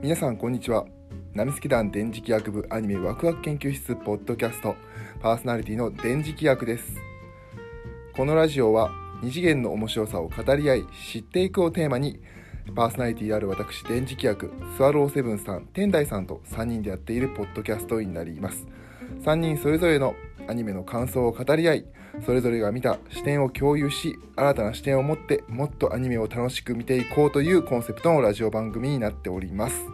皆さんこんにちは。ナミスケ団電磁気学部アニメワクワク研究室ポッドキャストパーソナリティの電磁気学です。このラジオは二次元の面白さを語り合い知っていくをテーマにパーソナリティである私電磁気学スワローセブンさん天台さんと3人でやっているポッドキャストになります。3人それぞれのアニメの感想を語り合いそれぞれが見た視点を共有し新たな視点を持ってもっとアニメを楽しく見ていこうというコンセプトのラジオ番組になっております。